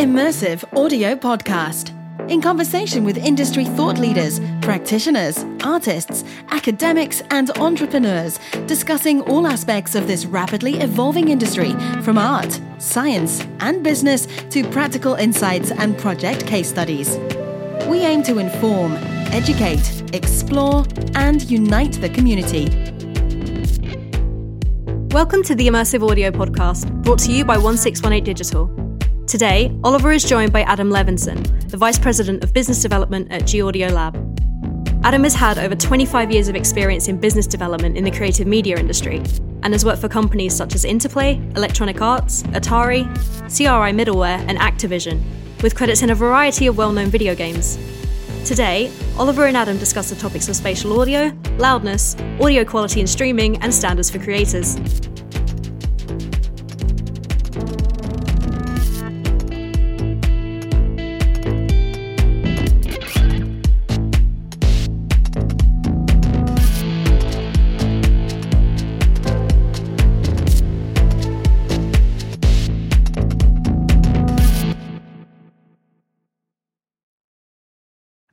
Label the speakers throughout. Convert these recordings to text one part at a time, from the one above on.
Speaker 1: Immersive Audio Podcast. In conversation with industry thought leaders, practitioners, artists, academics, and entrepreneurs, discussing all aspects of this rapidly evolving industry from art, science, and business to practical insights and project case studies. We aim to inform, educate, explore, and unite the community.
Speaker 2: Welcome to the Immersive Audio Podcast, brought to you by 1618 Digital. Today, Oliver is joined by Adam Levinson, the Vice President of Business Development at G Audio Lab. Adam has had over 25 years of experience in business development in the creative media industry and has worked for companies such as Interplay, Electronic Arts, Atari, CRI Middleware, and Activision, with credits in a variety of well known video games. Today, Oliver and Adam discuss the topics of spatial audio, loudness, audio quality and streaming, and standards for creators.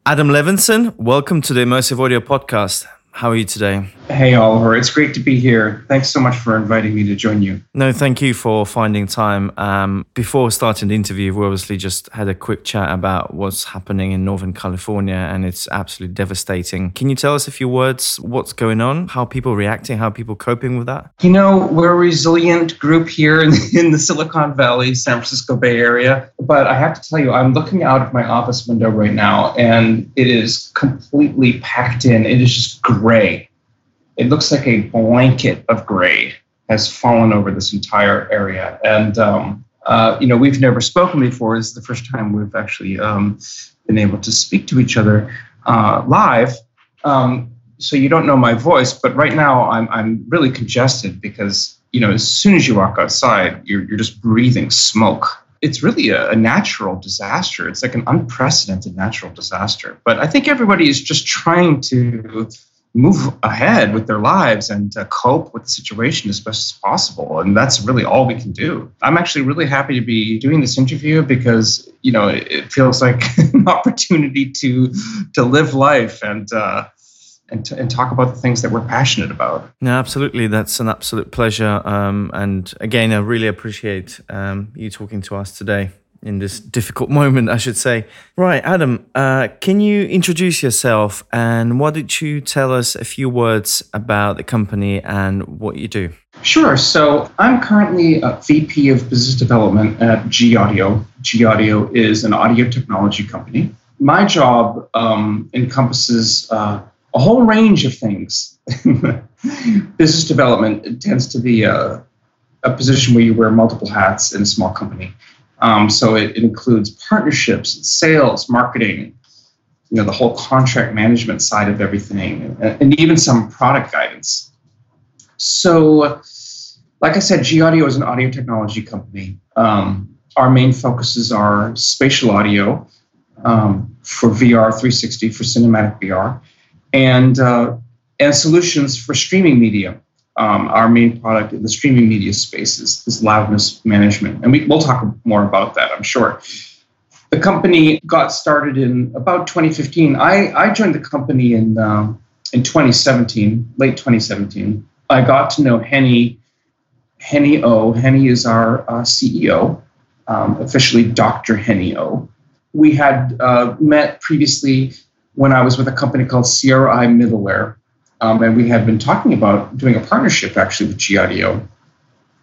Speaker 3: Adam Levinson, welcome to the Immersive Audio Podcast. How are you today?
Speaker 4: Hey, Oliver. It's great to be here. Thanks so much for inviting me to join you.
Speaker 3: No, thank you for finding time. Um, before starting the interview, we obviously just had a quick chat about what's happening in Northern California, and it's absolutely devastating. Can you tell us a few words what's going on, how people reacting, how people coping with that?
Speaker 4: You know, we're a resilient group here in, in the Silicon Valley, San Francisco Bay Area. But I have to tell you, I'm looking out of my office window right now, and it is completely packed in. It is just gray it looks like a blanket of gray has fallen over this entire area. And, um, uh, you know, we've never spoken before. This is the first time we've actually um, been able to speak to each other uh, live. Um, so you don't know my voice, but right now I'm, I'm really congested because, you know, as soon as you walk outside, you're, you're just breathing smoke. It's really a, a natural disaster. It's like an unprecedented natural disaster. But I think everybody is just trying to move ahead with their lives and uh, cope with the situation as best as possible and that's really all we can do i'm actually really happy to be doing this interview because you know it, feels like an opportunity to to live life and uh, and, to, and talk about the things that we're passionate about.
Speaker 3: No, absolutely. That's an absolute pleasure. Um, and again, I really appreciate um, you talking to us today in this difficult moment, I should say. Right, Adam, uh, can you introduce yourself and why don't you tell us a few words about the company and what you do?
Speaker 4: Sure. So I'm currently a VP of Business Development at G Audio. G Audio is an audio technology company. My job um, encompasses uh, a whole range of things. Business development tends to be a, a position where you wear multiple hats in a small company. Um, so it, it, includes partnerships, sales, marketing, you know, the whole contract management side of everything, and, and even some product guidance. So, like I said, G Audio is an audio technology company. Um, our main focuses are spatial audio um, for VR 360 for cinematic VR, and uh, and solutions for streaming media um, our main product in the streaming media space is, is loudness management. And we, we'll talk more about that, I'm sure. The company got started in about 2015. I, I joined the company in, uh, in 2017, late 2017. I got to know Henney, Henny O. Henney is our uh, CEO, um, officially Dr. Henny O. We had uh, met previously when I was with a company called CRI Middleware, um, and we had been talking about doing a partnership actually with G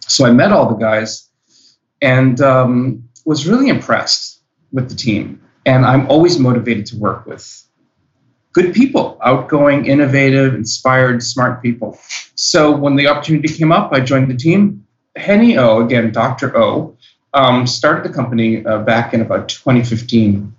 Speaker 4: So I met all the guys and um, was really impressed with the team. And I'm always motivated to work with good people, outgoing, innovative, inspired, smart people. So when the opportunity came up, I joined the team. Henny O, again, Dr. O, um, started the company uh, back in about 2015.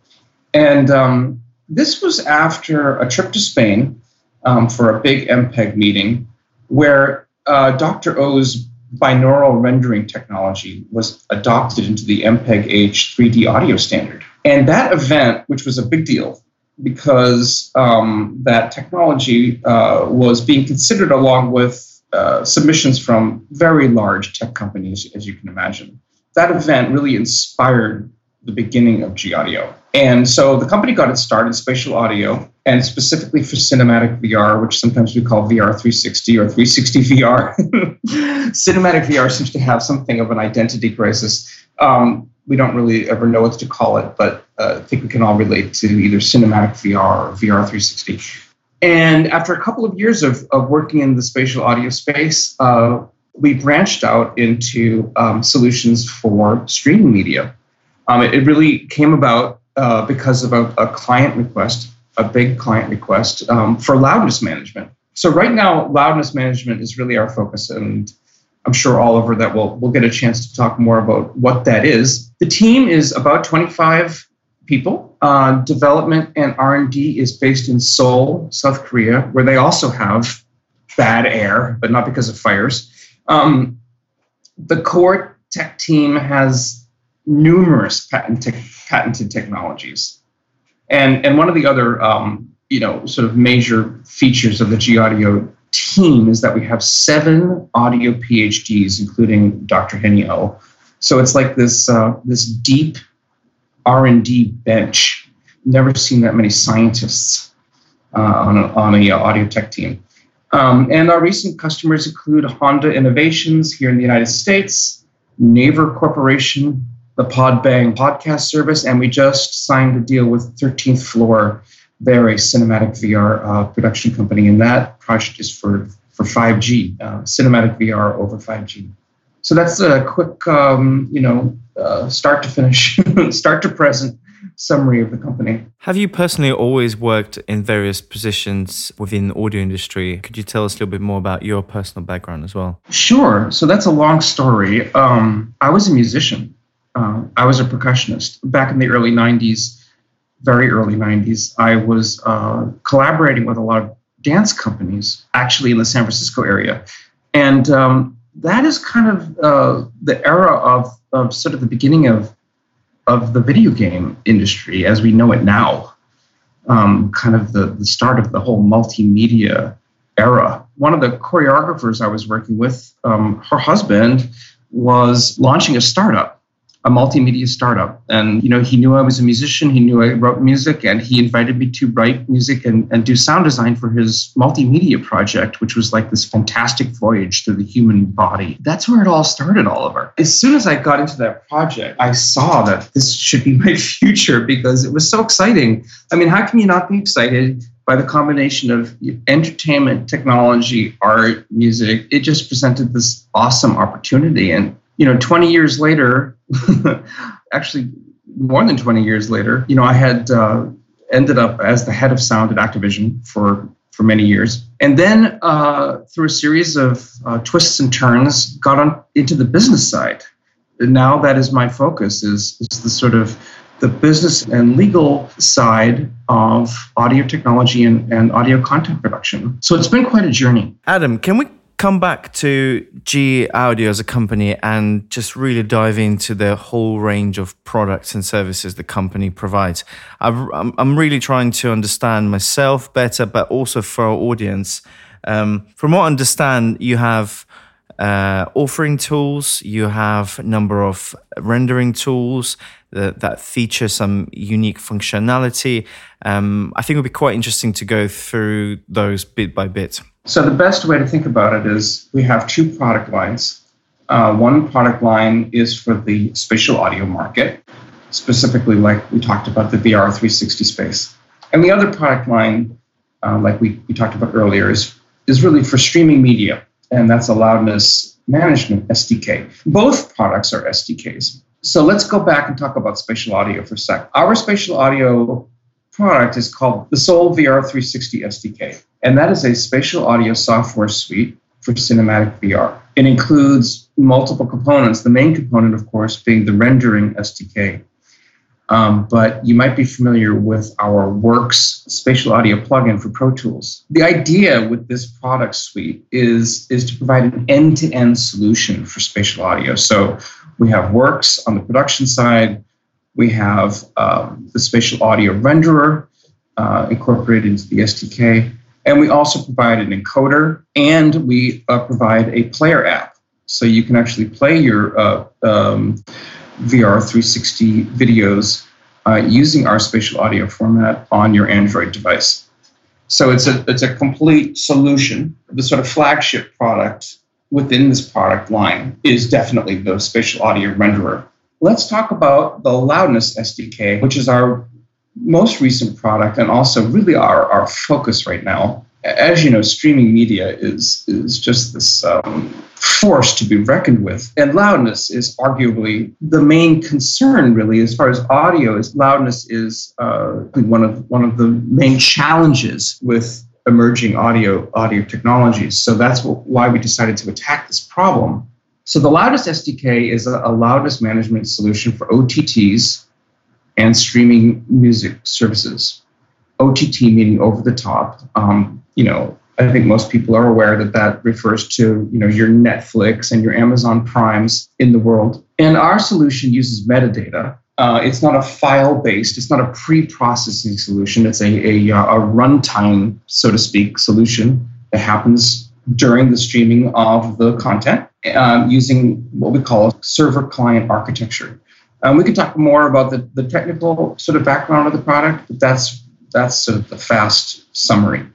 Speaker 4: And um, this was after a trip to Spain um, for a big MPEG meeting where uh, Dr. Oh's binaural rendering technology was adopted into the MPEG H 3D audio standard. And that event, which was a big deal because um, that technology uh, was being considered along with uh, submissions from very large tech companies, as you can imagine. That event really inspired the beginning of G Audio. And so the company got its start in spatial audio and specifically for cinematic VR, which sometimes we call VR 360 or 360 VR. cinematic VR seems to have something of an identity crisis. Um, we don't really ever know what to call it, but uh, I think we can all relate to either cinematic VR or VR 360. And after a couple of years of, of working in the spatial audio space, uh, we branched out into um, solutions for streaming media. Um, it, it, really came about uh, because of a, a, client request, a big client request um, for loudness management. So right now, loudness management is really our focus, and I'm sure Oliver that we'll we'll get a chance to talk more about what that is. The team is about 25 people. Uh, development and R&D is based in Seoul, South Korea, where they also have bad air, but not because of fires. Um, the core tech team has numerous patent te- patented technologies, and and one of the other um, you know sort of major features of the G Audio team is that we have seven audio PhDs, including Dr. Henney. So it's like this uh, this deep R and D bench. Never seen that many scientists uh, on a, on a uh, audio tech team. Um, and our recent customers include Honda Innovations here in the United States, Naver Corporation, the Podbbang podcast service, and we just signed a deal with 13th Floor. They're a cinematic VR uh, production company, and that project is for, for 5G, uh, cinematic VR over 5G. So that's a quick, um, you know, uh, start to finish, start to present summary of the company.
Speaker 3: Have you personally always worked in various positions within the audio industry? Could you tell us a little bit more about your personal background as well?
Speaker 4: Sure. So that's a long story. Um, I was a musician. Uh, I was a percussionist back in the early '90s, very early '90s. I was uh, collaborating with a lot of dance companies, actually in the San Francisco area, and um, that is kind of uh, the era of, of sort of the beginning of of the video game industry as we know it now, um, kind of the, the start of the whole multimedia era. One of the choreographers I was working with, um, her husband was launching a startup a multimedia startup. And, you know, he knew I was a musician. He knew I wrote music and he invited me to write music and, and do sound design for his multimedia project, which was like this fantastic voyage through the human body. That's where it all started, Oliver. As soon as I got into that project, I saw that this should be my future because it was so exciting. I mean, how can you not be excited by the combination of entertainment, technology, art, music, it just presented this awesome opportunity. And you know, 20 years later, actually more than 20 years later, you know, I had uh, ended up as the head of sound at Activision for for many years, and then uh, through a series of uh, twists and turns, got on into the business side. And now that is my focus is is the sort of the business and legal side of audio technology and, and audio content production. So it's been quite a journey.
Speaker 3: Adam, can we come back to G Audio as a company and just really dive into the whole range of products and services the company provides. i am really trying to understand myself better, but also for our audience. Um, from what I understand, you have uh, authoring tools, you have a number of rendering tools that, that feature some unique functionality. Um, I think it would be quite interesting to go through those bit by bit.
Speaker 4: So the best way to think about it is we have two product lines. Uh, one product line is for the spatial audio market, specifically like we talked about the VR 360 space. And the other product line, uh, like we, we talked about earlier, is, is really for streaming media, and that's a loudness management SDK. Both products are SDKs. So let's go back and talk about spatial audio for a sec. Our spatial audio product is called the Sol VR 360 SDK, and that is a spatial audio software suite for cinematic VR. It includes multiple components, the main component, of course, being the rendering SDK. Um, but you might be familiar with our Works spatial audio plugin for Pro Tools. The idea with this product suite is, is to provide an end to end solution for spatial audio. So we have Works on the production side, we have um, the spatial audio renderer uh, incorporated into the SDK. And we also provide an encoder and we uh, provide a player app. So you can actually play your uh, um, VR360 videos uh, using our spatial audio format on your Android device. So it's a it's a complete solution. The sort of flagship product within this product line is definitely the spatial audio renderer. Let's talk about the Loudness SDK, which is our most recent product and also really our, our focus right now. As you know, streaming media is, is just this um, force to be reckoned with. And loudness is arguably the main concern, really, as far as audio is. Loudness is uh, one of one of the main challenges with emerging audio audio technologies. So that's why we decided to attack this problem. So the Loudness SDK is a, a loudness management solution for OTTs and streaming music services. OTT meaning over the top. Um, you know, I think most people are aware that that refers to you know your Netflix and your Amazon Primes in the world. And our solution uses metadata. Uh, it's not a file-based. It's not a pre-processing solution. It's a, a, a runtime, so to speak, solution that happens during the streaming of the content um, using what we call server-client architecture. Um, we could talk more about the, the technical sort of background of the product, but that's that's sort of the fast summary.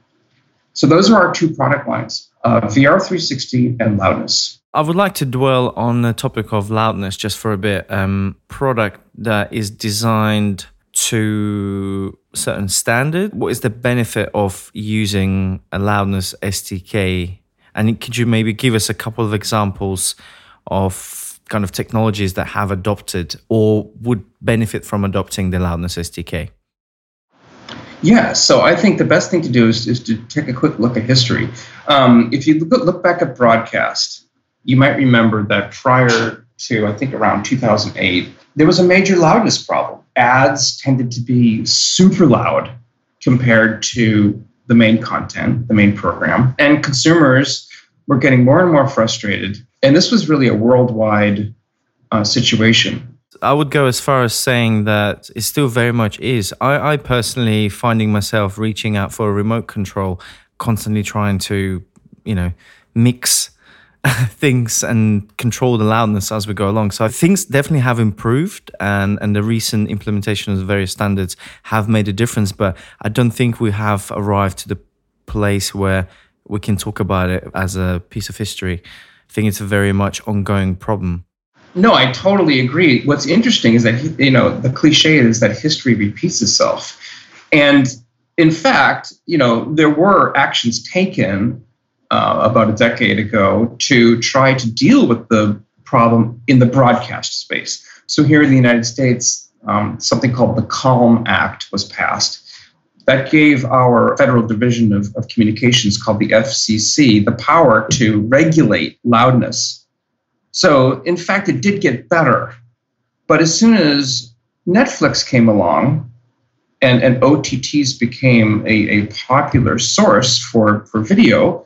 Speaker 4: So those are our two product lines, uh, VR360 and Loudness.
Speaker 3: I would like to dwell on the topic of loudness just for a bit. Um, product that is designed to certain standard. What is the benefit of using a loudness SDK? And could you maybe give us a couple of examples of kind of technologies that have adopted or would benefit from adopting the Loudness SDK?
Speaker 4: Yeah, so I think the best thing to do is, is to take a quick look at history. Um, if you look, look back at broadcast, you might remember that prior to, I think, around 2008, there was a major loudness problem. Ads tended to be super loud compared to the main content, the main program, and consumers were getting more and more frustrated and this was really a worldwide uh, situation.
Speaker 3: I would go as far as saying that it still very much is. I, I personally finding myself reaching out for a remote control, constantly trying to, you know, mix things and control the loudness as we go along. So things definitely have improved, and and the recent implementation of the various standards have made a difference. But I don't think we have arrived to the place where we can talk about it as a piece of history I think it's a very much ongoing problem.
Speaker 4: No, I totally agree. What's interesting is that you know the cliche is that history repeats itself, and in fact, you know there were actions taken uh, about a decade ago to try to deal with the problem in the broadcast space. So here in the United States, um, something called the Calm Act was passed, that gave our Federal Division of, of Communications, called the FCC, the power to regulate loudness. So, in fact, it did get better. But as soon as Netflix came along and, and OTTs became a, a popular source for, for video,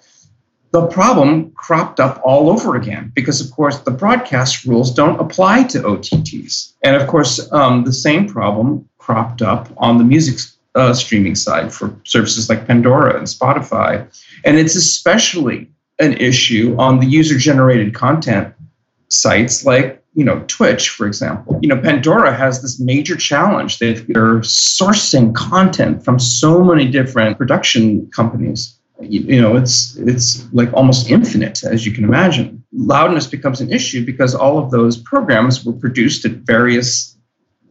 Speaker 4: the problem cropped up all over again because, of course, the broadcast rules don't apply to OTTs. And of course, um, the same problem cropped up on the music uh, streaming side for services like Pandora and Spotify. And it's especially an issue on the user generated content sites like you know twitch for example you know pandora has this major challenge they're sourcing content from so many different production companies you, you, know it's it's like almost infinite as you can imagine loudness becomes an issue because all of those programs were produced at various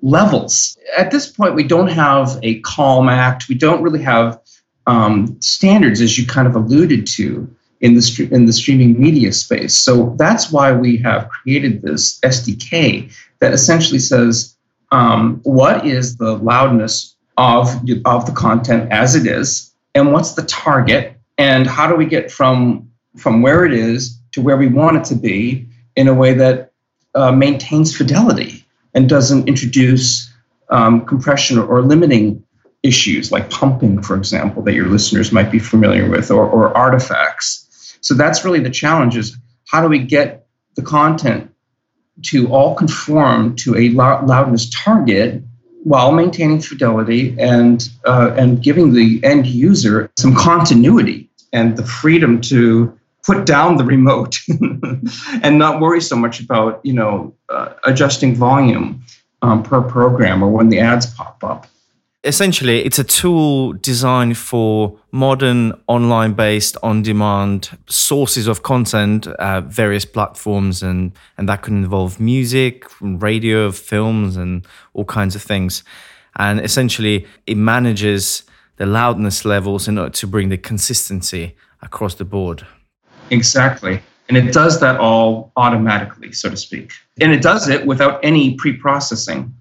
Speaker 4: levels. At this point, we don't have a Calm Act. We don't really have um, standards, as you kind of alluded to in the in the streaming media space. So that's why we have created this SDK that essentially says um, what is the loudness of of the content as it is, and what's the target, and how do we get from from where it is to where we want it to be in a way that uh, maintains fidelity and doesn't introduce um, compression or limiting issues like pumping, for example, that your listeners might be familiar with, or, or artifacts. So that's really the challenge is how do we get the content to all conform to a loudness target while maintaining fidelity and uh, and giving the end user some continuity and the freedom to put down the remote and not worry so much about you know uh, adjusting volume um, per program or when the ads pop up
Speaker 3: essentially it's a tool designed for modern online based on demand sources of content uh, various platforms and and that could involve music radio films and all kinds of things and essentially it manages the loudness levels in order to bring the consistency across the board
Speaker 4: Exactly. And it does that all automatically, so to speak. And it does it without any pre processing.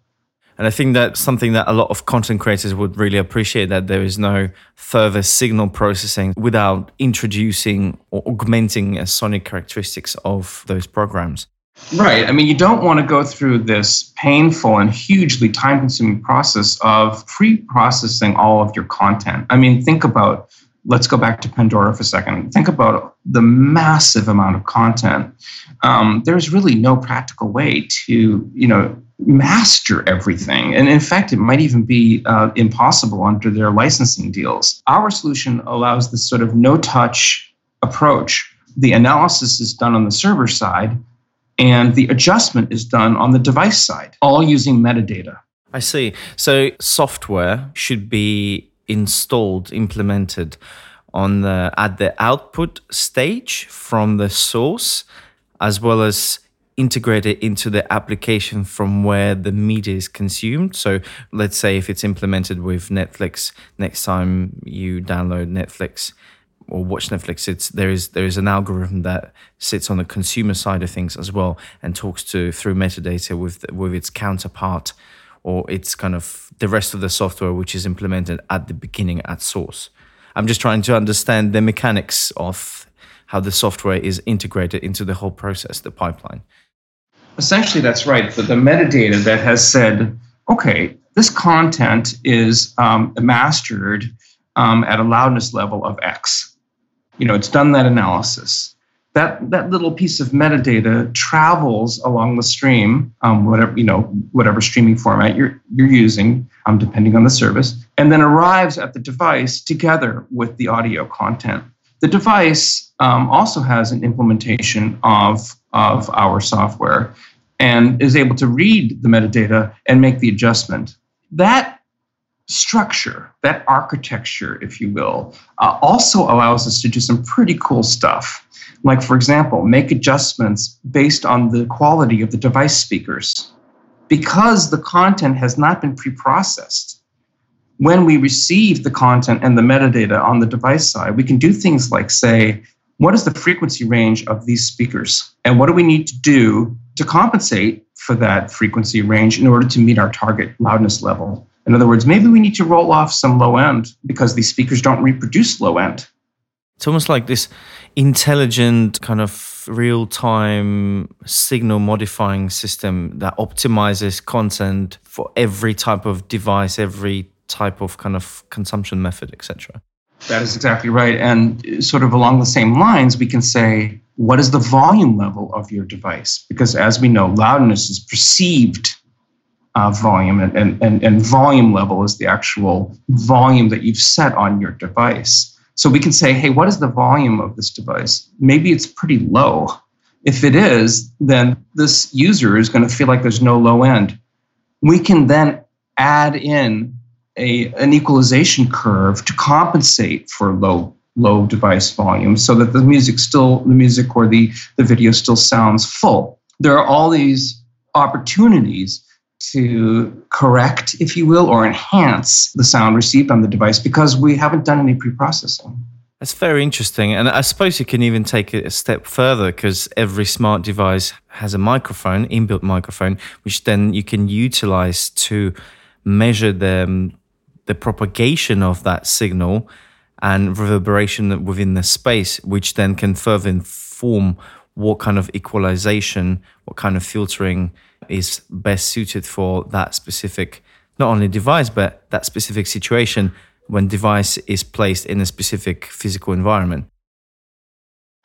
Speaker 3: And I think that's something that a lot of content creators would really appreciate that there is no further signal processing without introducing or augmenting a sonic characteristics of those programs.
Speaker 4: Right. I mean, you don't want to go through this painful and hugely time consuming process of pre processing all of your content. I mean, think about let's go back to Pandora for a second. Think about the massive amount of content. Um, there's really no practical way to, you know, master everything. And in fact, it might even be uh, impossible under their licensing deals. Our solution allows this sort of no touch approach. The analysis is done on the server side, and the adjustment is done on the device side, all using metadata.
Speaker 3: I see. So software should be installed, implemented on the at the output stage from the source, as well as integrated into the application from where the media is consumed. So let's say if it's implemented with Netflix, next time you download Netflix or watch Netflix, it's there is there is an algorithm that sits on the consumer side of things as well and talks to through metadata with with its counterpart or it's kind of the rest of the software which is implemented at the beginning at source. I'm just trying to understand the mechanics of how the software is integrated into the whole process, the pipeline.
Speaker 4: Essentially, that's right. The, the metadata that has said, okay, this content is um, mastered um, at a loudness level of X. You know, it's done that analysis that that little piece of metadata travels along the stream, um, whatever you know, whatever streaming format you're you're using, um, depending on the service, and then arrives at the device together with the audio content. The device um, also has an implementation of of our software and is able to read the metadata and make the adjustment. That structure, that architecture, if you will, uh, also allows us to do some pretty cool stuff. Like, for example, make adjustments based on the quality of the device speakers. Because the content has not been pre processed, when we receive the content and the metadata on the device side, we can do things like say, what is the frequency range of these speakers? And what do we need to do to compensate for that frequency range in order to meet our target loudness level? In other words, maybe we need to roll off some low end because these speakers don't reproduce low end.
Speaker 3: It's almost like this intelligent kind of real time signal modifying system that optimizes content for every type of device, every type of kind of consumption method, etc.
Speaker 4: That is exactly right. And sort of along the same lines, we can say, what is the volume level of your device? Because as we know, loudness is perceived uh, volume, and, and, and volume level is the actual volume that you've set on your device. So we can say, hey, what is the volume of this device? Maybe it's pretty low. If it is, then this user is going to feel like there's no low end. We can then add in a, an equalization curve to compensate for low low device volume so that the music still the music or the, the video still sounds full. There are all these opportunities to correct, if you will, or enhance the sound received on the device because we haven't done any pre processing.
Speaker 3: That's very interesting. And I suppose you can even take it a step further because every smart device has a microphone, inbuilt microphone, which then you can utilize to measure the, the propagation of that signal and reverberation within the space, which then can further inform what kind of equalization, what kind of filtering is best suited for that specific, not only device, but that specific situation when device is placed in a specific physical environment.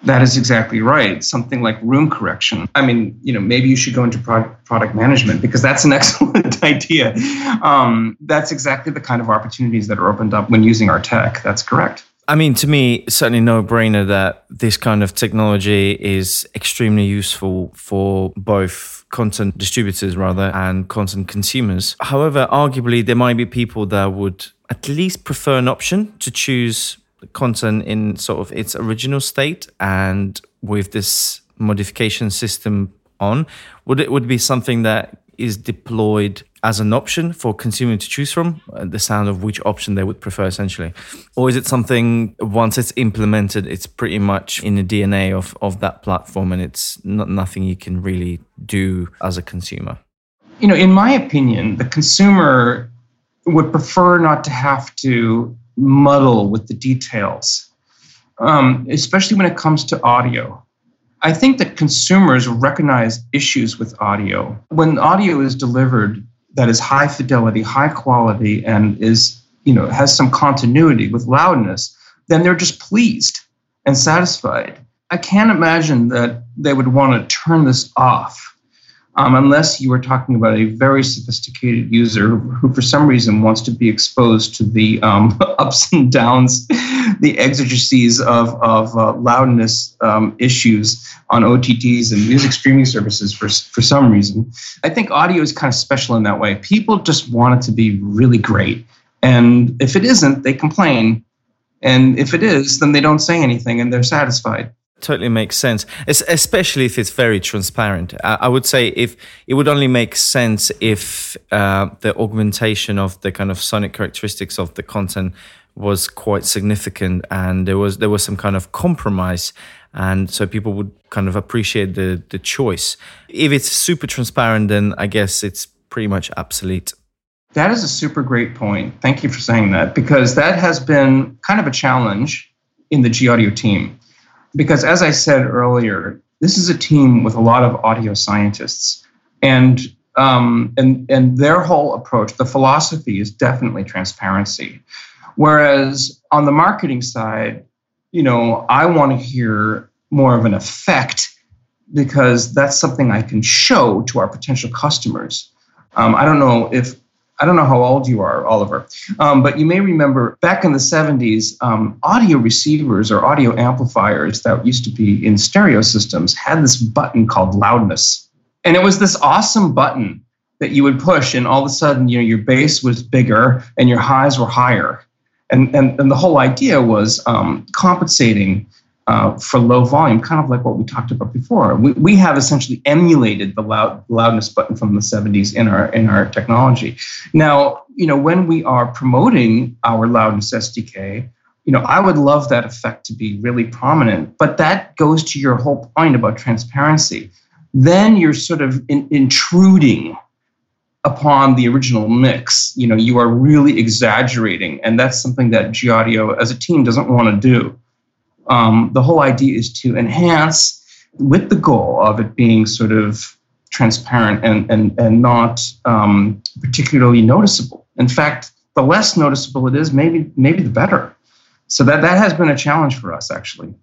Speaker 4: That is exactly right. Something like room correction. I mean, you know, maybe you should go into product, product management because that's an excellent idea. Um, that's exactly the kind of opportunities that are opened up when using our tech. That's correct.
Speaker 3: I mean, to me, certainly no brainer that this kind of technology is extremely useful for both content distributors rather and content consumers. However, arguably there might be people that would at least prefer an option to choose content in sort of its original state and with this modification system on would it would be something that is deployed as an option for consumer to choose from uh, the sound of which option they would prefer essentially? Or is it something once it's implemented it's pretty much in the dna of, of that platform and it's not nothing you can really do as a consumer?
Speaker 4: You know in my opinion the consumer would prefer not to have to muddle with the details um, especially when it comes to audio. I think that consumers recognize issues with audio. When audio is delivered that is high fidelity, high quality, and is, you know, has some continuity with loudness, then they're just pleased and satisfied. I can't imagine that they would want to turn this off um, unless you are talking about a very sophisticated user who, for some reason, wants to be exposed to the um, ups and downs, the exigencies of, of uh, loudness um, issues on OTTs and music streaming services for, for some reason. I think audio is kind of special in that way. People just want it to be really great. And if it isn't, they complain. And if it is, then they don't say anything and they're satisfied
Speaker 3: totally makes sense especially if it's very transparent. I would say if it would only make sense if uh, the augmentation of the kind of sonic characteristics of the content was quite significant and there was there was some kind of compromise and so people would kind of appreciate the the choice. If it's super transparent then i guess it's pretty much obsolete.
Speaker 4: That is a super great point. Thank you for saying that because that has been kind of a challenge in the g audio team because as I said earlier, this is a team with a lot of audio scientists, and um, and and their whole approach, the philosophy is definitely transparency. Whereas on the marketing side, you know, I want to hear more of an effect because that's something I can show to our potential customers. Um, I don't know if I don't know how old you are, Oliver, um, but you may remember back in the 70s, um, audio receivers or audio amplifiers that used to be in stereo systems had this button called loudness. And it was this awesome button that you would push, and all of a sudden, you know, your bass was bigger and your highs were higher. And, and, and the whole idea was um, compensating uh, for low volume, kind of like what we talked about before. We, we have essentially emulated the loud, loudness button from the 70s in our in our technology. Now, you know, when we are promoting our loudness SDK, you know, I would love that effect to be really prominent. But that goes to your whole point about transparency. Then you're sort of in, intruding upon the original mix. You know, you are really exaggerating, and that's something that G Audio as a team doesn't want to do. Um, the whole idea is to enhance with the goal of it being sort of transparent and, and, and not um, particularly noticeable. In fact, the less noticeable it is, maybe, maybe the better. So that, that has been a challenge for us, actually.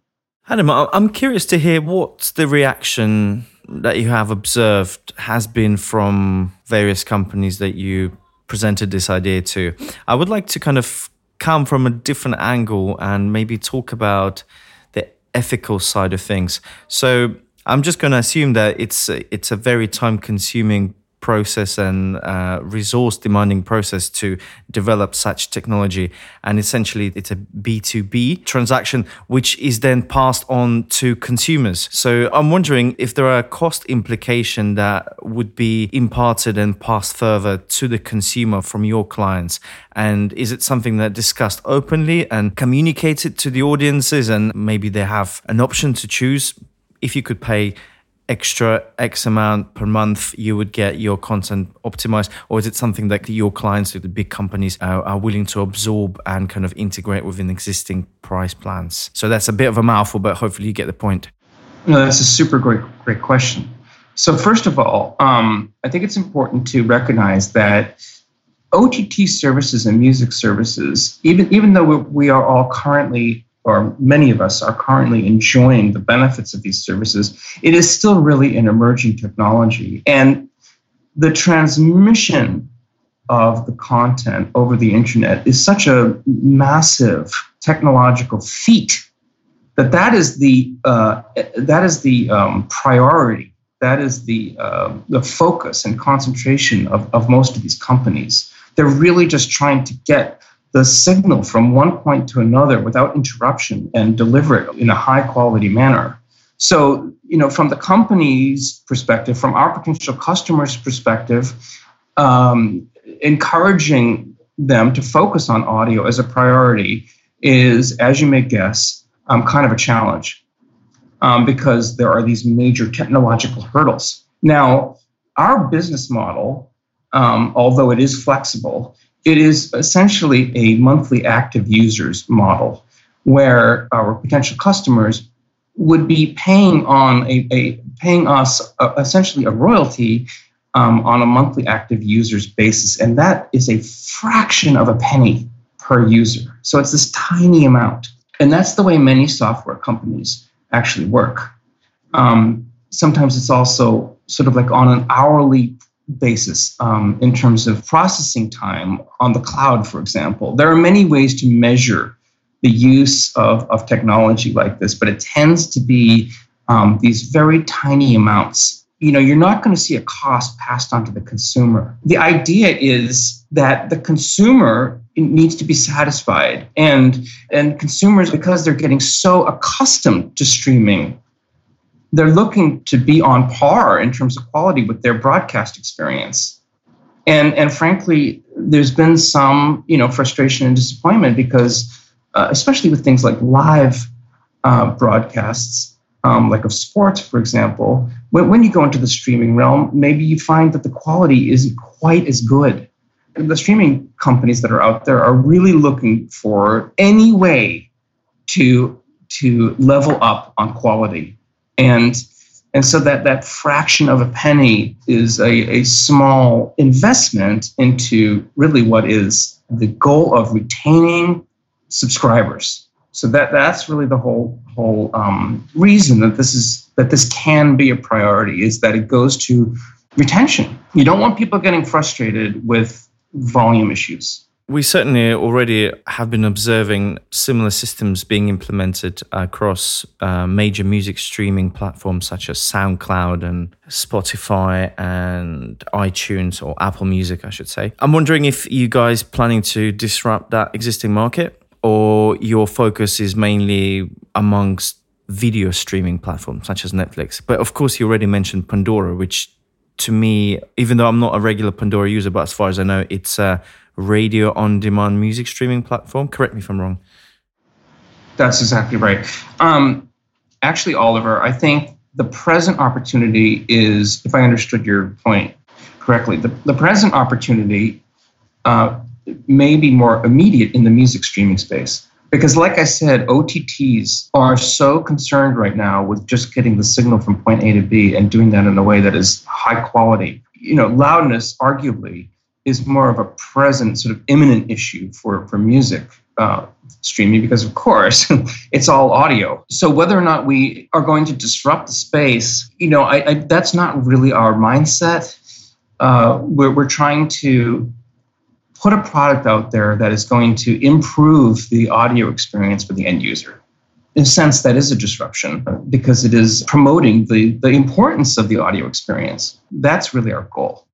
Speaker 3: Adam, I'm curious to hear what the reaction that you have observed has been from various companies that you presented this idea to. I would like to kind of come from a different angle and maybe talk about the ethical side of things. So I'm just going to assume that it's it's a very time consuming process and uh, resource demanding process to develop such technology. And essentially, it's a B2B transaction, which is then passed on to consumers. So I'm wondering if there are cost implications that would be imparted and passed further to the consumer from your clients. And is it something that discussed openly and communicated to the audiences? And maybe they have an option to choose if you could pay extra X amount per month, you would get your content optimized? Or is it something that your clients, the big companies, are, are willing to absorb and kind of integrate within existing price plans? So that's a bit of a mouthful, but hopefully you get the point.
Speaker 4: No, that's a super great, great question. So first of all, um, I think it's important to recognize that OTT services and music services, even even though we are all currently or many of us are currently enjoying the benefits of these services, it is still really an emerging technology. And the transmission of the content over the internet is such a massive technological feat that that is the uh, that is the um, priority that is the uh, the focus and concentration of, of most of these companies they're really just trying to get the signal from one point to another without interruption and deliver it in a high quality manner so you know from the company's perspective from our potential customers perspective um, encouraging them to focus on audio as a priority is, as you may guess, um, kind of a challenge um, because there are these major technological hurdles. Now, our business model, um, although it is flexible, it is essentially a monthly active users model where our potential customers would be paying on a, a paying us a, essentially a royalty um, on a monthly active users basis. And that is a fraction of a penny per user. So it's this tiny amount. And that's the way many software companies actually work. Um, sometimes it's also sort of like on an hourly basis um, in terms of processing time on the cloud, for example. There are many ways to measure the use of, of technology like this, but it tends to be um, these very tiny amounts you know you're not going to see a cost passed on to the consumer the idea is that the consumer needs to be satisfied and and consumers because they're getting so accustomed to streaming they're looking to be on par in terms of quality with their broadcast experience and and frankly there's been some you know frustration and disappointment because uh, especially with things like live uh, broadcasts um, like of sports, for example, when, when you go into the streaming realm, maybe you find that the quality isn't quite as good. The streaming companies that are out there are really looking for any way to to level up on quality, and and so that that fraction of a penny is a, a small investment into really what is the goal of retaining subscribers so that that's really the whole whole um, reason that this is that this can be a priority is that it goes to retention. You don't want people getting frustrated with volume issues.
Speaker 3: We certainly already have been observing similar systems being implemented across uh, major music streaming platforms such as SoundCloud and Spotify and iTunes or Apple Music, I should say. I'm wondering if you guys planning to disrupt that existing market or your focus is mainly amongst video streaming platforms such as Netflix? But of course, you already mentioned Pandora, which to me, even though I'm not a regular Pandora user, but as far as I know, it's a radio on demand music streaming platform. Correct me if I'm wrong.
Speaker 4: That's exactly right. Um, actually, Oliver, I think the present opportunity is, if I understood your point correctly, the, the present opportunity uh, may be more immediate in the music streaming space. Because, like I said, OTTs are so concerned right now with just getting the signal from point A to B and doing that in a way that is high quality. You know, loudness, arguably, is more of a present, sort of imminent issue for, for music uh, streaming because, of course, it's all audio. So, whether or not we are going to disrupt the space, you know, I, I, that's not really our mindset. Uh, we're, we're trying to put a product out there that is going to improve the audio experience for the end user. In a sense, that is a disruption because it is promoting the, the importance of the audio experience. That's really our goal.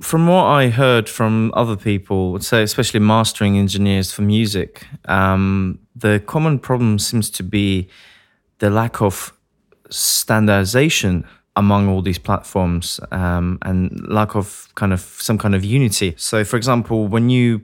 Speaker 3: From what I heard from other people, say especially mastering engineers for music, um, the common problem seems to be the lack of standardization among all these platforms um, and lack of kind of some kind of unity. So, for example, when you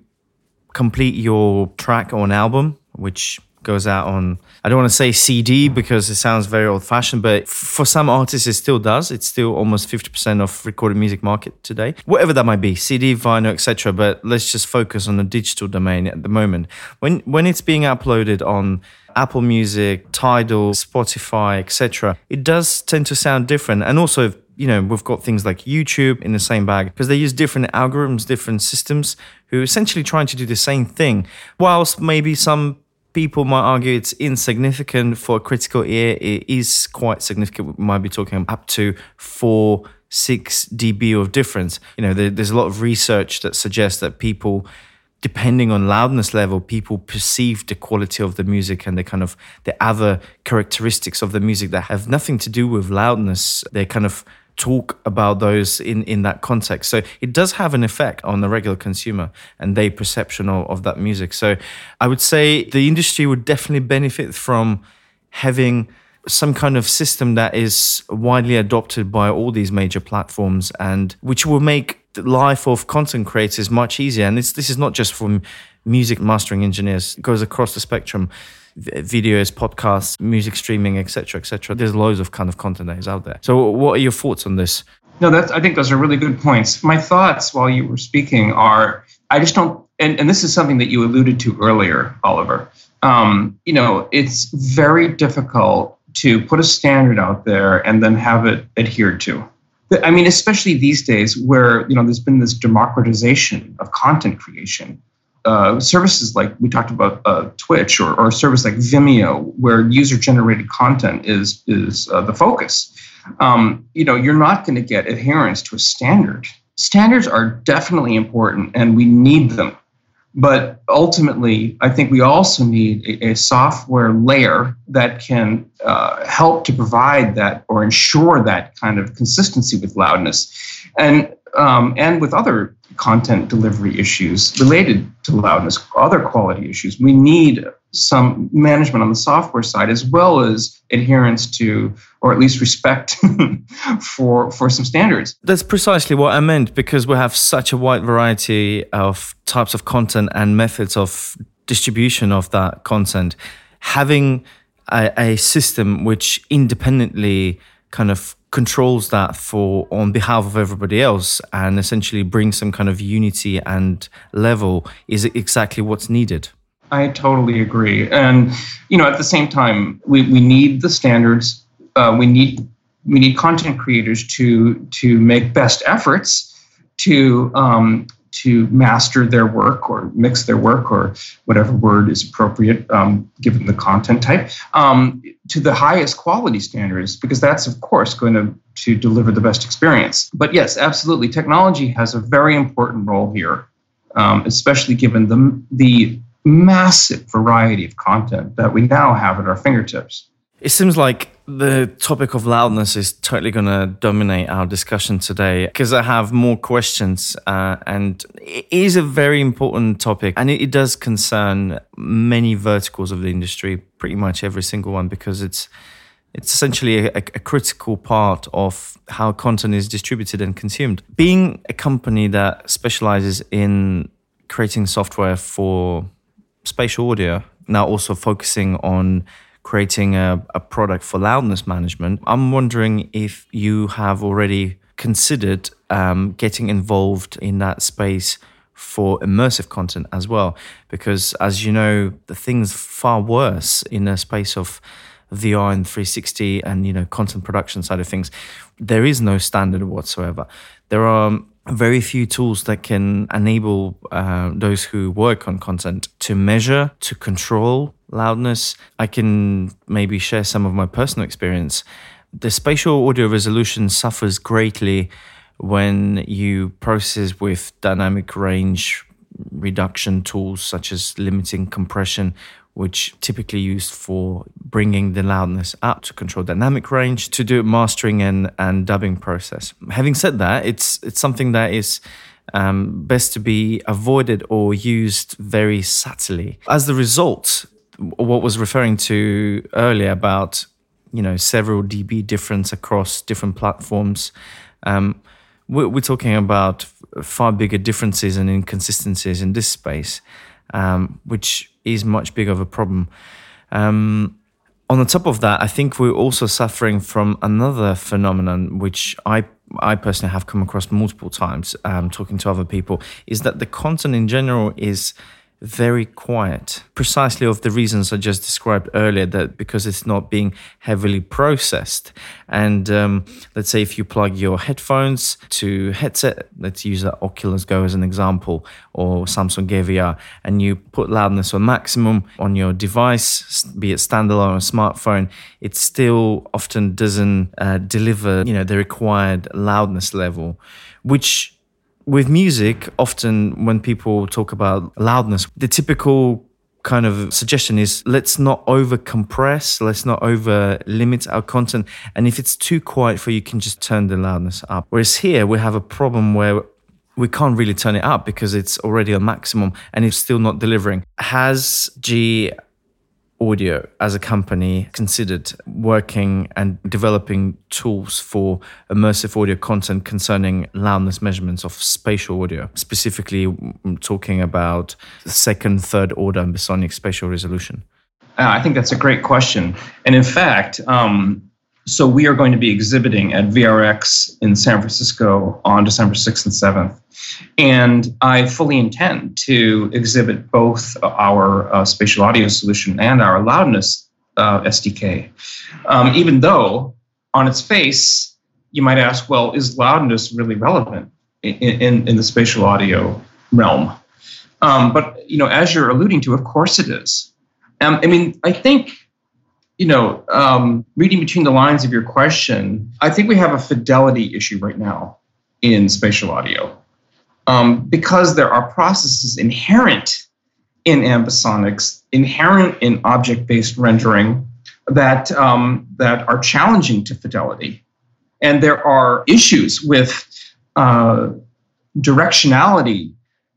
Speaker 3: complete your track or an album, which goes out on I don't want to say CD because it sounds very old fashioned, but for some artists it still does. It's still almost 50% of recorded music market today. Whatever that might be, CD, vinyl, etc. But let's just focus on the digital domain at the moment. When when it's being uploaded on Apple Music, Tidal, Spotify, etc., it does tend to sound different. And also you know, we've got things like YouTube in the same bag because they use different algorithms, different systems who are essentially trying to do the same thing. Whilst maybe some people might argue it's insignificant for a critical ear. It is quite significant. We might be talking up to four 6 dB of difference. You know, there, there's a lot of research that suggests that people depending on loudness level, people perceive the quality of the music and the kind of the other characteristics of the music that have nothing to do with loudness. They're kind of talk about those in, in that context. So it does have an effect on the regular consumer and their perception of, of that music. So I would say the industry would definitely benefit from having some kind of system that is widely adopted by all these major platforms and which will make the life of content creators much easier. And this this is not just for music mastering engineers; it goes across the spectrum. Videos, podcasts, music streaming, etc., etc. There's loads of kind of content that is out there. So, what are your thoughts on this?
Speaker 4: No, that's. I think those are really good points. My thoughts while you were speaking are, I just don't, and, and this is something that you alluded to earlier, Oliver. Um, you know, it's very difficult to put a standard out there and then have it adhered to. I mean, especially these days where you know there's been this democratization of content creation. Uh, services like we talked about uh, Twitch or, or a service like Vimeo, where user-generated content is is uh, the focus. Um, you know, you're not going to get adherence to a standard. Standards are definitely important, and we need them. But ultimately, I think we also need a, a software layer that can uh, help to provide that or ensure that kind of consistency with loudness. And um, and with other content delivery issues related to loudness, other quality issues. We need some management on the software side as well as adherence to or at least respect for for some standards.
Speaker 3: That's precisely what I meant because we have such a wide variety of types of content and methods of distribution of that content. Having a, a system which independently kind of controls that for on behalf of everybody else and essentially brings some kind of unity and level is exactly what's needed.
Speaker 4: I totally agree. And you know, at the same time, we, we need the standards. Uh, we need we need content creators to to make best efforts to um, to master their work or mix their work or whatever word is appropriate um, given the content type um, to the highest quality standards because that's of course going to to deliver the best experience. But yes absolutely technology has a very important role here um, especially given the the massive variety of content that we now have at our fingertips
Speaker 3: it seems like the topic of loudness is totally going to dominate our discussion today because I have more questions, uh, and it is a very important topic, and it, it, does concern many verticals of the industry, pretty much every single one, because it's it's essentially a, a critical part of how content is distributed and consumed. Being a company that specializes in creating software for spatial audio, now also focusing on creating a, a product for loudness management. I'm wondering if you have already considered um, getting involved in that space for immersive content as well. Because as you know, the thing's far worse in a space of VR and 360 and you know content production side of things. There is no standard whatsoever. There are very few tools that can enable uh, those who work on content to measure, to control loudness. I can maybe share some of my personal experience. The spatial audio resolution suffers greatly when you process with dynamic range reduction tools such as limiting compression which typically used for bringing the loudness up to control dynamic range to do mastering and, and dubbing process. Having said that, it's it's something that is um, best to be avoided or used very subtly. As the result, what was referring to earlier about you know several dB difference across different platforms. Um, we're, talking about far bigger differences and inconsistencies in this space um, which is much bigger of a problem. Um, on the top of that, I think we're also suffering from another phenomenon, which I I personally have come across multiple times um, talking to other people, is that the content in general is very quiet, precisely of the reasons I just described earlier. That because it's not being heavily processed, and um, let's say if you plug your headphones to headset, let's use that Oculus Go as an example, or Samsung Gear VR, and you put loudness on maximum on your device, be it standalone or smartphone, it still often doesn't uh, deliver, you know, the required loudness level, which with music, often when people talk about loudness, the typical kind of suggestion is let's not over compress, let's not over limit our content. And if it's too quiet for you, you can just turn the loudness up. Whereas here we have a problem where we can't really turn it up because it's already a maximum and it's still not delivering. Has G Audio as a company considered working and developing tools for immersive audio content concerning loudness measurements of spatial audio, specifically talking about second, third order ambisonic spatial resolution?
Speaker 4: Uh, I think that's a great question. And in fact, um, so we are going to be exhibiting at VRX in San Francisco on December 6th and 7th. And I fully intend to exhibit both our uh, spatial audio solution and our loudness uh, SDK. Um, even though on its face, you might ask, well, is loudness really relevant in, in, in the spatial audio realm? Um, but you know, as you're alluding to, of course it is. Um, I mean, I think you know, um, reading between the lines of your question, I think we have a fidelity issue right now in spatial audio um, because there are processes inherent in ambisonics, inherent in object-based rendering that um, that are challenging to fidelity, and there are issues with uh, directionality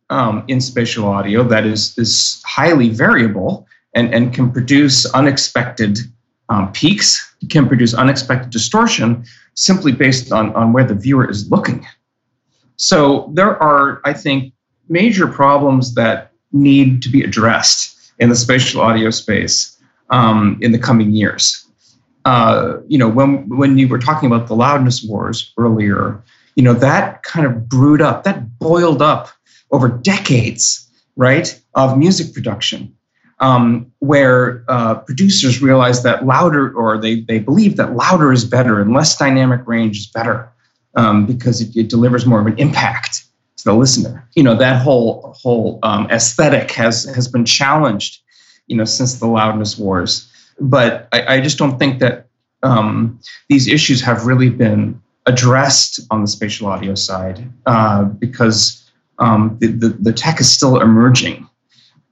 Speaker 4: um, in spatial audio that is is highly variable and, and can produce unexpected um, peaks, can produce unexpected distortion simply based on, on where the viewer is looking. So there are, I think, major problems that need to be addressed in the spatial audio space um, in the coming years. Uh, you know, when when you were talking about the loudness wars earlier, you know that kind of brewed up, that boiled up over decades, right, of music production um, where uh, producers realize that louder, or they, they believe that louder is better and less dynamic range is better um, because it, it, delivers more of an impact to the listener. You know, that whole whole um, aesthetic has has been challenged, you know, since the loudness wars. But I, I just don't think that um, these issues have really been addressed on the spatial audio side uh, because um, the, the, the tech is still emerging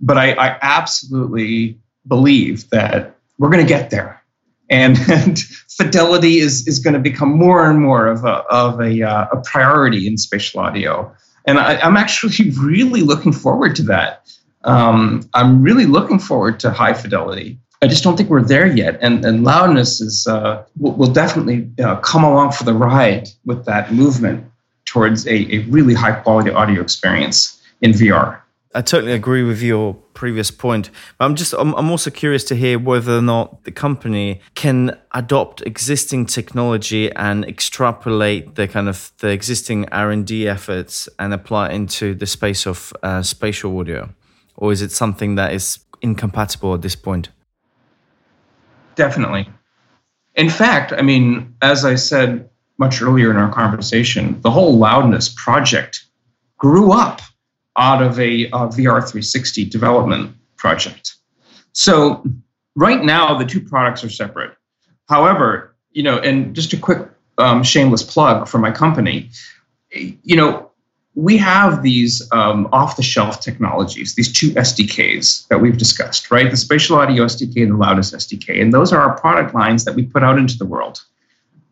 Speaker 4: but I, I absolutely believe that we're going to get there. And, and, fidelity is, is going to become more and more of a, of a, uh, a priority in spatial audio. And I, am actually really looking forward to that. Um, I'm really looking forward to high fidelity. I just don't think we're there yet. And, and loudness is uh, will, will, definitely uh, come along for the ride with that movement towards a, a really high quality audio experience in VR.
Speaker 3: I totally agree with your previous point. But I'm just I'm, I'm also curious to hear whether or not the company can adopt existing technology and extrapolate the kind of the existing R&D efforts and apply it into the space of uh, spatial audio, or is it something that is incompatible at this point?
Speaker 4: Definitely. In fact, I mean, as I said much earlier in our conversation, the whole loudness project grew up out of a, a VR 360 development project. So right now, the two products are separate. However, you know, and just a quick um, shameless plug for my company, you know, we have these um, off-the-shelf technologies, these two SDKs that we've discussed, right? The Spatial Audio SDK and the Loudness SDK, and those are our product lines that we put out into the world.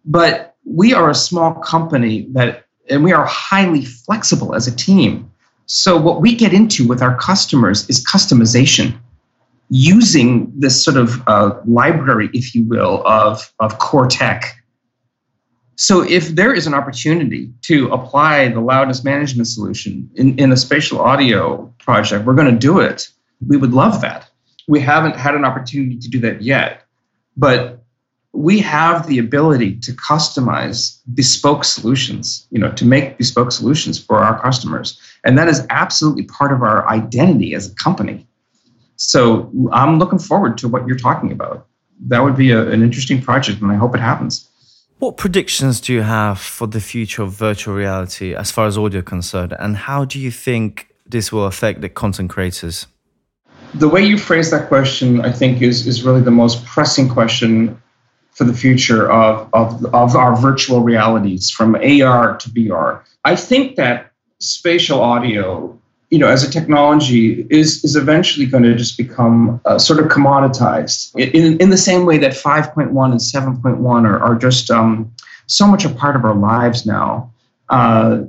Speaker 4: But we are a small company that, and we are highly flexible as a team. So, what we get into with our customers is customization using this sort of uh, library, if you will, of, of core tech. So, if there is an opportunity to apply the loudness management solution in, in a spatial audio project, we're going to do it. We would love that. We haven't had an opportunity to do that yet. But we have the ability to customize bespoke solutions, you know, to make bespoke solutions for our customers. And that is absolutely part of our identity as a company. So I'm looking forward to what you're talking about. That would be a, an interesting project, and I hope it happens.
Speaker 3: What predictions do you have for the future of virtual reality as far as audio concerned, and how do you think this will affect the content creators?
Speaker 4: The way you phrase that question, I think, is, is really the most pressing question for the future of, of, of our virtual realities from AR to VR. I think that spatial audio, you know, as a technology is, is eventually going to just become uh, sort of commoditized in, in the same way that 5.1 and 7.1 are, are just um, so much a part of our lives now. Uh,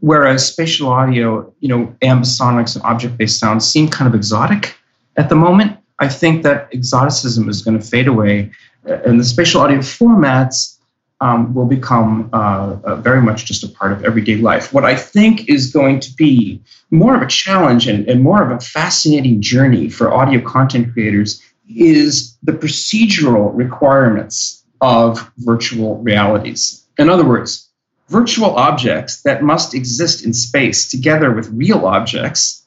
Speaker 4: whereas spatial audio, you know, ambisonics and object-based sounds seem kind of exotic at the moment. I think that exoticism is going to fade away and the spatial audio formats um, will become uh, uh, very much just a part of everyday life. What I think is going to be more of a challenge and, and more of a fascinating journey for audio content creators is the procedural requirements of virtual realities. In other words, virtual objects that must exist in space together with real objects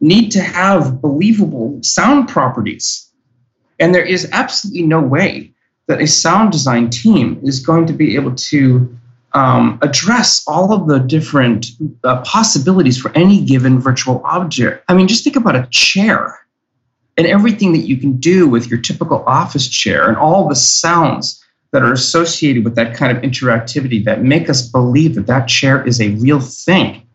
Speaker 4: need to have believable sound properties and there is absolutely no way that a sound design team is going to be able to um, address all of the different uh, possibilities for any given virtual object. I mean, just think about a chair and everything that you can do with your typical office chair and all the sounds that are associated with that kind of interactivity that make us believe that that chair is a real thing.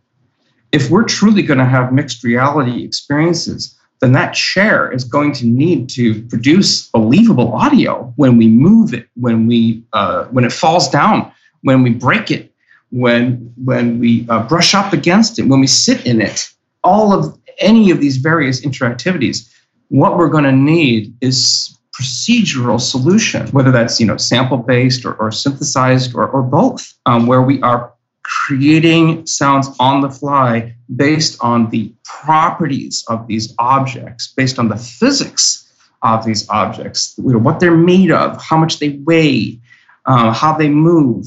Speaker 4: If we're truly going to have mixed reality experiences, then that chair is going to need to produce believable audio when we move it, when we uh, when it falls down, when we break it, when when we uh, brush up against it, when we sit in it. All of any of these various interactivities, what we're going to need is procedural solution, whether that's you know sample based or, or synthesized or, or both, um, where we are creating sounds on the fly based on the properties of these objects, based on the physics of these objects, what they're made of, how much they weigh, uh, how they move.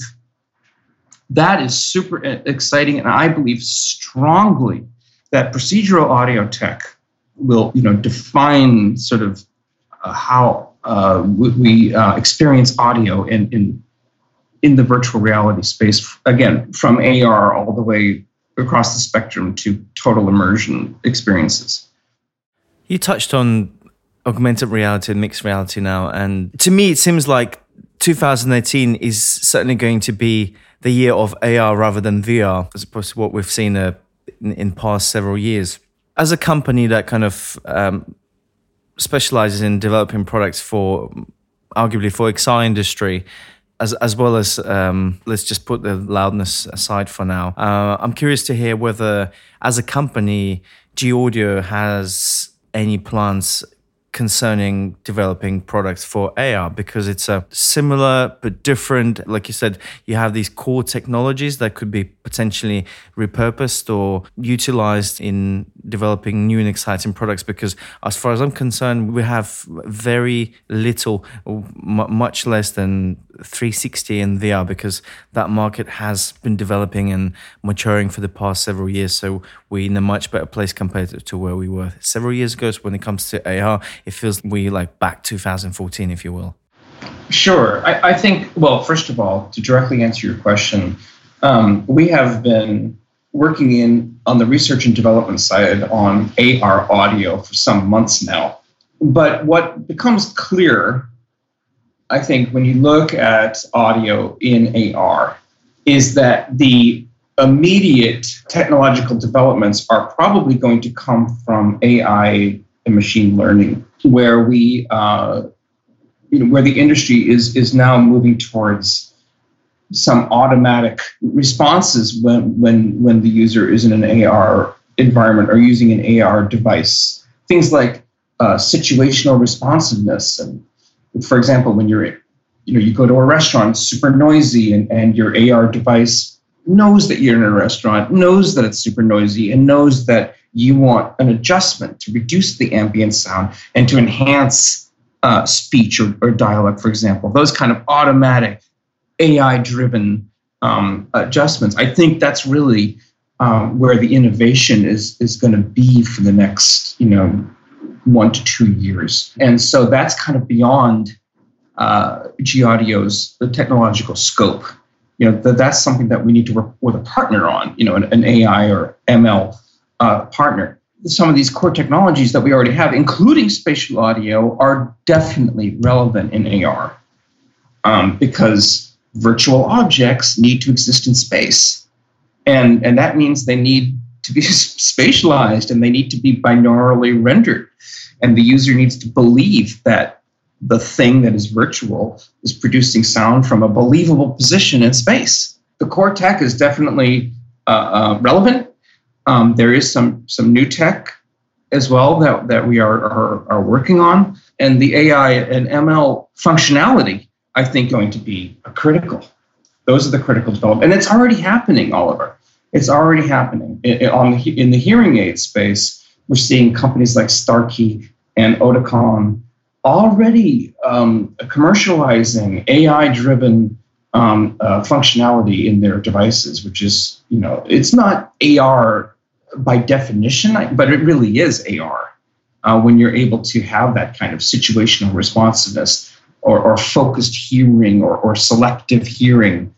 Speaker 4: That is super exciting, and I believe strongly that procedural audio tech will, you know, define sort of uh, how uh, we uh, experience audio in, in in the virtual reality space, again, from AR all the way across the spectrum to total immersion experiences.
Speaker 3: You touched on augmented reality and mixed reality now. And to me, it seems like 2018 is certainly going to be the year of AR rather than VR, as opposed to what we've seen uh, in, in past several years. As a company that kind of um, specializes in developing products for arguably for XR industry, as as well as um, let's just put the loudness aside for now. Uh, I'm curious to hear whether, as a company, G Audio has any plans concerning developing products for AR because it's a similar but different. Like you said, you have these core technologies that could be potentially repurposed or utilized in developing new and exciting products. Because as far as I'm concerned, we have very little, much less than 360 in VR because that market has been developing and maturing for the past several years. So we're in a much better place compared to where we were several years ago. So when it comes to AR, it feels we like back 2014, if you will.
Speaker 4: Sure. I, I think, well, first of all, to directly answer your question, um, we have been working in on the research and development side on AR audio for some months now. But what becomes clear I think when you look at audio in AR, is that the immediate technological developments are probably going to come from AI and machine learning, where we, uh, you know, where the industry is is now moving towards some automatic responses when when when the user is in an AR environment or using an AR device. Things like uh, situational responsiveness and for example, when you're, you know, you go to a restaurant, super noisy, and, and your AR device knows that you're in a restaurant, knows that it's super noisy, and knows that you want an adjustment to reduce the ambient sound and to enhance uh, speech or, or dialect, for example, those kind of automatic AI driven um, adjustments. I think that's really um, where the innovation is is going to be for the next you know one to two years, and so that's kind of beyond uh, G Audio's the technological scope. You know that that's something that we need to work with a partner on. You know, an, an AI or ML uh, partner. Some of these core technologies that we already have, including spatial audio, are definitely relevant in AR um, because virtual objects need to exist in space. And, and that means they need to be spatialized and they need to be binaurally rendered. And the user needs to believe that the thing that is virtual is producing sound from a believable position in space. The core tech is definitely uh, uh, relevant. Um, there is some some new tech as well that, that we are, are, are working on. And the AI and ML functionality I think, going to be critical. Those are the critical development, and it's already happening, Oliver. It's already happening in, on the, in the hearing aid space. We're seeing companies like Starkey and Oticon already um, commercializing AI-driven um, uh, functionality in their devices, which is, you know, it's not AR by definition, but it really is AR uh, when you're able to have that kind of situational responsiveness or, or focused hearing or, or selective hearing,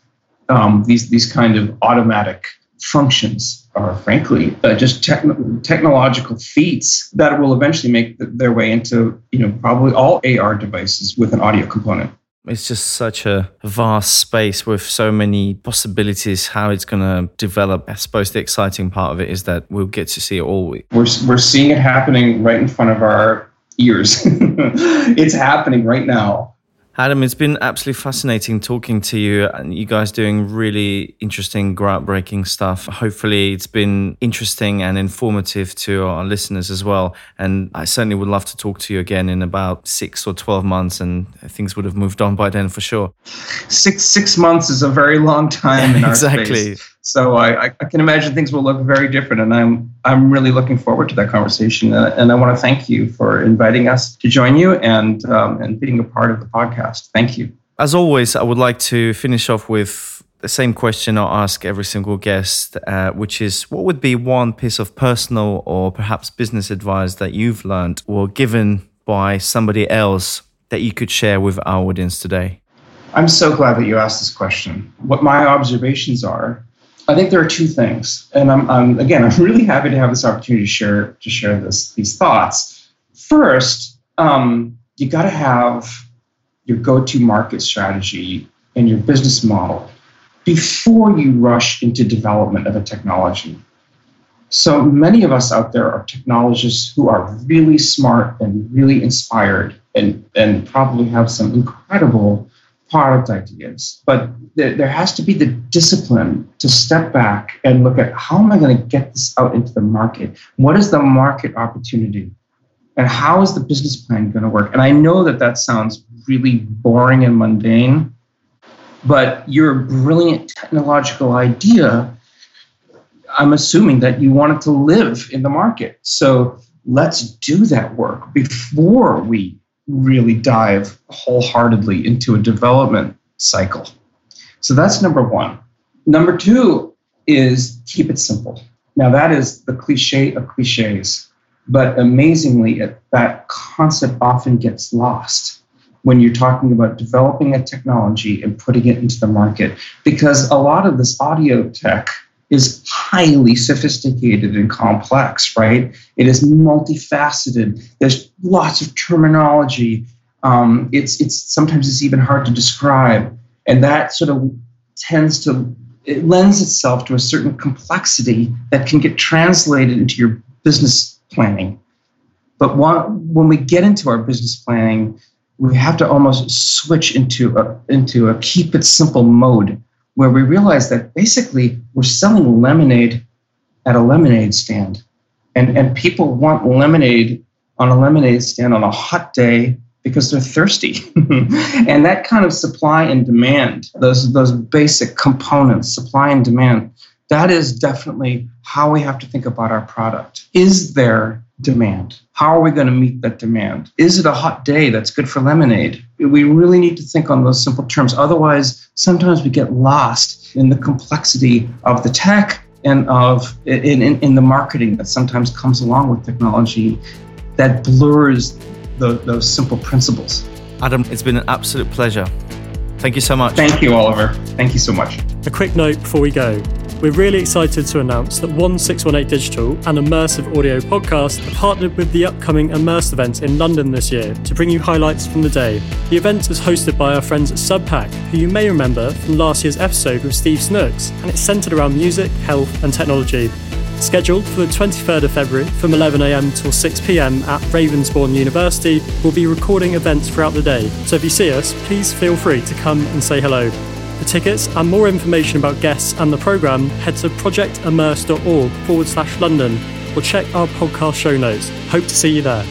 Speaker 4: um, these, these kind of automatic functions are frankly uh, just techn- technological feats that will eventually make th- their way into you know probably all AR devices with an audio component.
Speaker 3: It's just such a vast space with so many possibilities how it's going to develop. I suppose the exciting part of it is that we'll get to see it all.
Speaker 4: We're, we're seeing it happening right in front of our ears. it's happening right now.
Speaker 3: Adam, it's been absolutely fascinating talking to you and you guys doing really interesting, groundbreaking stuff. Hopefully, it's been interesting and informative to our listeners as well. And I certainly would love to talk to you again in about six or 12 months, and things would have moved on by then for sure.
Speaker 4: Six, six months is a very long time in our
Speaker 3: exactly.
Speaker 4: space. So I, I can imagine things will look very different, and I'm I'm really looking forward to that conversation. Uh, and I want to thank you for inviting us to join you and um, and being a part of the podcast. Thank you.
Speaker 3: As always, I would like to finish off with the same question I ask every single guest, uh, which is what would be one piece of personal or perhaps business advice that you've learned or given by somebody else that you could share with our audience today?
Speaker 4: I'm so glad that you asked this question. What my observations are I think there are two things, and I'm, I'm, again I'm really happy to have this opportunity to share to share this these thoughts. First, um, you got to have your go-to market strategy and your business model before you rush into development of a technology. So many of us out there are technologists who are really smart and really inspired and, and probably have some incredible product ideas, but there has to be the discipline to step back and look at how am I going to get this out into the market? What is the market opportunity? And how is the business plan going to work? And I know that that sounds really boring and mundane, but your brilliant technological idea, I'm assuming that you want it to live in the market. So let's do that work before we really dive wholeheartedly into a development cycle. So that's number one. Number two is keep it simple. Now, that is the cliche of cliches, but amazingly, it, that concept often gets lost when you're talking about developing a technology and putting it into the market because a lot of this audio tech is highly sophisticated and complex, right? It is multifaceted. There's lots of terminology. Um, it's it's sometimes it's even hard to describe, and that sort of tends to it lends itself to a certain complexity that can get translated into your business planning. But when we get into our business planning, we have to almost switch into a into a keep it simple mode where we realize that basically we're selling lemonade at a lemonade stand. And, and people want lemonade on a lemonade stand on a hot day because they're thirsty. and that kind of supply and demand, those, those basic components, supply and demand, that is definitely how we have to think about our product. Is there demand. How are we going to meet that demand? Is it a hot day that's good for lemonade? We really need to think on those simple terms. Otherwise, sometimes we get lost in the complexity of the tech and of in, in, in the marketing that sometimes comes along with technology that blurs the, those simple principles.
Speaker 3: Adam, it's been an absolute pleasure. Thank you so much.
Speaker 4: Thank you, Oliver. Thank you so much.
Speaker 5: A quick note before we go. We're really excited to announce that 1618 Digital and Immersive Audio Podcast have partnered with the upcoming Immerse event in London this year to bring you highlights from the day. The event is hosted by our friends at Subpack, who you may remember from last year's episode with Steve Snooks, and it's centred around music, health, and technology. Scheduled for the 23rd of February from 11am till 6pm at Ravensbourne University, we'll be recording events throughout the day, so if you see us, please feel free to come and say hello. For tickets and more information about guests and the programme, head to projectimmerse.org forward slash London or check our podcast show notes. Hope to see you there.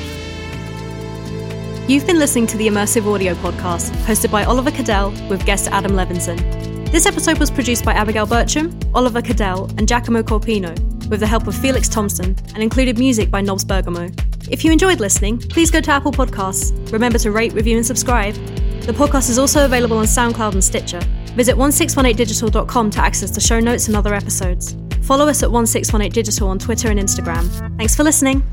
Speaker 2: You've been listening to the Immersive Audio Podcast, hosted by Oliver Kadel with guest Adam Levenson. This episode was produced by Abigail Bertram, Oliver Kadel, and Giacomo Corpino, with the help of Felix Thompson, and included music by Nobs Bergamo. If you enjoyed listening, please go to Apple Podcasts. Remember to rate, review, and subscribe. The podcast is also available on SoundCloud and Stitcher. Visit 1618digital.com to access the show notes and other episodes. Follow us at 1618digital on Twitter and Instagram. Thanks for listening.